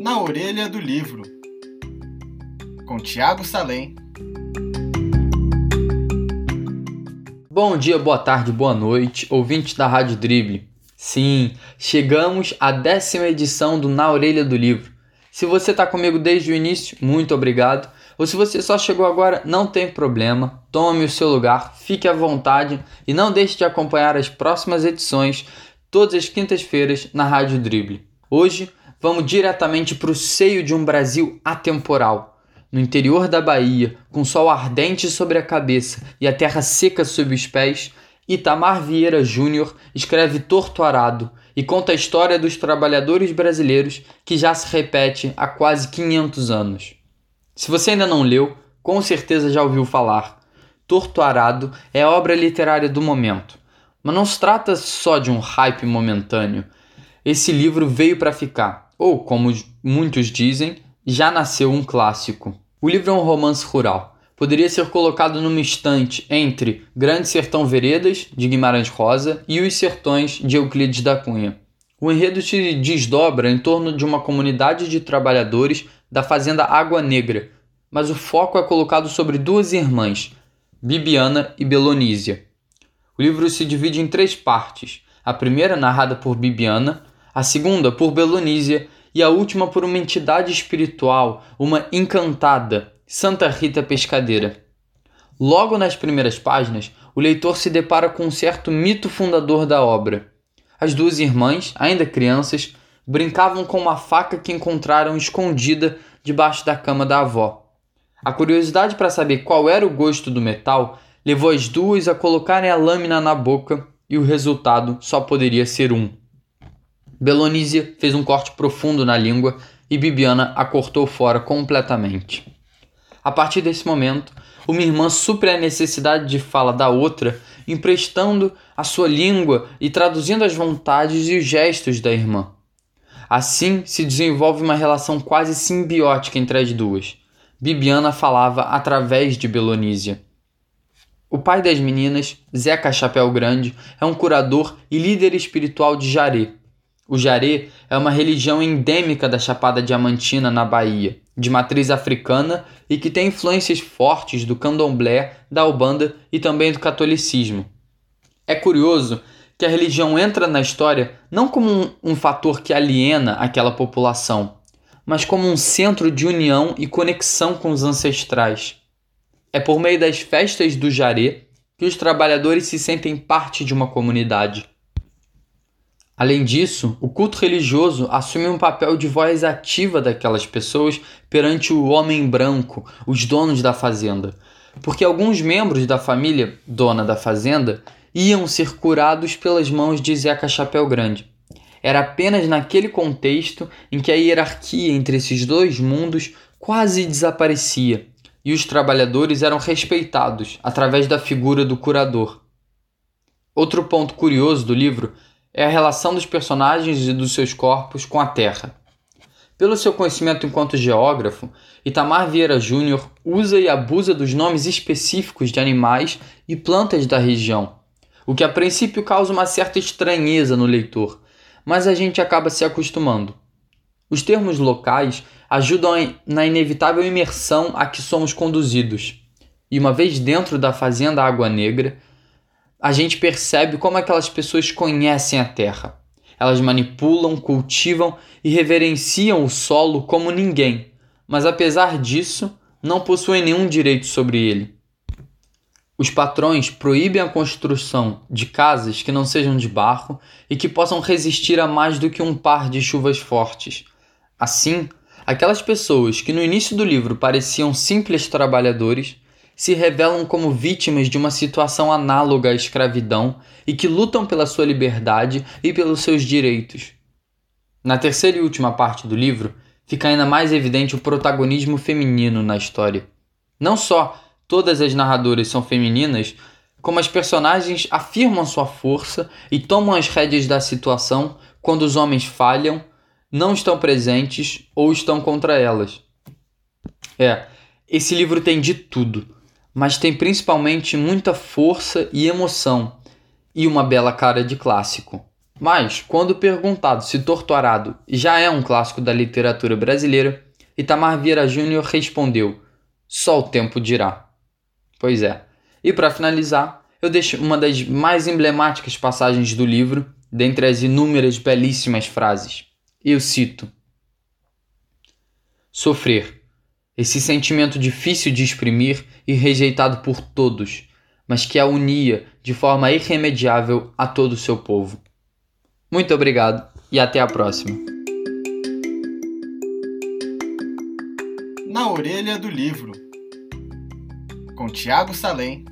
Na orelha do livro, com Tiago Salem. Bom dia, boa tarde, boa noite, ouvintes da Rádio Drible. Sim, chegamos à décima edição do Na Orelha do Livro. Se você está comigo desde o início, muito obrigado. Ou se você só chegou agora, não tem problema. Tome o seu lugar, fique à vontade e não deixe de acompanhar as próximas edições todas as quintas-feiras na Rádio Drible. Hoje vamos diretamente para o seio de um Brasil atemporal. No interior da Bahia, com sol ardente sobre a cabeça e a terra seca sob os pés, Itamar Vieira Júnior escreve Torto Arado e conta a história dos trabalhadores brasileiros que já se repete há quase 500 anos. Se você ainda não leu, com certeza já ouviu falar. Torto Arado é a obra literária do momento. Mas não se trata só de um hype momentâneo. Esse livro veio para ficar, ou como muitos dizem, já nasceu um clássico. O livro é um romance rural. Poderia ser colocado numa estante entre Grande Sertão Veredas, de Guimarães Rosa, e Os Sertões, de Euclides da Cunha. O enredo se desdobra em torno de uma comunidade de trabalhadores da fazenda Água Negra, mas o foco é colocado sobre duas irmãs, Bibiana e Belonísia. O livro se divide em três partes: a primeira narrada por Bibiana, a segunda por Belonísia e a última por uma entidade espiritual, uma encantada, Santa Rita Pescadeira. Logo nas primeiras páginas, o leitor se depara com um certo mito fundador da obra. As duas irmãs, ainda crianças, brincavam com uma faca que encontraram escondida debaixo da cama da avó. A curiosidade para saber qual era o gosto do metal levou as duas a colocarem a lâmina na boca e o resultado só poderia ser um. Belonísia fez um corte profundo na língua e Bibiana a cortou fora completamente. A partir desse momento, uma irmã supre a necessidade de fala da outra, emprestando a sua língua e traduzindo as vontades e os gestos da irmã. Assim se desenvolve uma relação quase simbiótica entre as duas. Bibiana falava através de Belonísia. O pai das meninas, Zeca Chapéu Grande, é um curador e líder espiritual de Jaré. O Jaré é uma religião endêmica da Chapada Diamantina, na Bahia, de matriz africana e que tem influências fortes do candomblé, da Ubanda e também do catolicismo. É curioso que a religião entra na história não como um, um fator que aliena aquela população, mas como um centro de união e conexão com os ancestrais. É por meio das festas do Jaré que os trabalhadores se sentem parte de uma comunidade. Além disso, o culto religioso assume um papel de voz ativa daquelas pessoas perante o homem branco, os donos da fazenda, porque alguns membros da família dona da fazenda iam ser curados pelas mãos de Zeca Chapéu Grande. Era apenas naquele contexto em que a hierarquia entre esses dois mundos quase desaparecia e os trabalhadores eram respeitados através da figura do curador. Outro ponto curioso do livro é a relação dos personagens e dos seus corpos com a Terra. Pelo seu conhecimento enquanto geógrafo, Itamar Vieira Júnior usa e abusa dos nomes específicos de animais e plantas da região, o que a princípio causa uma certa estranheza no leitor, mas a gente acaba se acostumando. Os termos locais ajudam na inevitável imersão a que somos conduzidos. E uma vez dentro da fazenda Água Negra, a gente percebe como aquelas pessoas conhecem a terra. Elas manipulam, cultivam e reverenciam o solo como ninguém, mas apesar disso, não possuem nenhum direito sobre ele. Os patrões proíbem a construção de casas que não sejam de barro e que possam resistir a mais do que um par de chuvas fortes. Assim, aquelas pessoas que no início do livro pareciam simples trabalhadores se revelam como vítimas de uma situação análoga à escravidão e que lutam pela sua liberdade e pelos seus direitos. Na terceira e última parte do livro, fica ainda mais evidente o protagonismo feminino na história. Não só todas as narradoras são femininas, como as personagens afirmam sua força e tomam as rédeas da situação quando os homens falham, não estão presentes ou estão contra elas. É, esse livro tem de tudo mas tem principalmente muita força e emoção e uma bela cara de clássico. Mas, quando perguntado se Torturado já é um clássico da literatura brasileira, Itamar Vieira Júnior respondeu: Só o tempo dirá. Pois é. E para finalizar, eu deixo uma das mais emblemáticas passagens do livro, dentre as inúmeras belíssimas frases. Eu cito: Sofrer. Esse sentimento difícil de exprimir e rejeitado por todos, mas que a unia de forma irremediável a todo o seu povo. Muito obrigado e até a próxima. Na orelha do livro, com Tiago Salem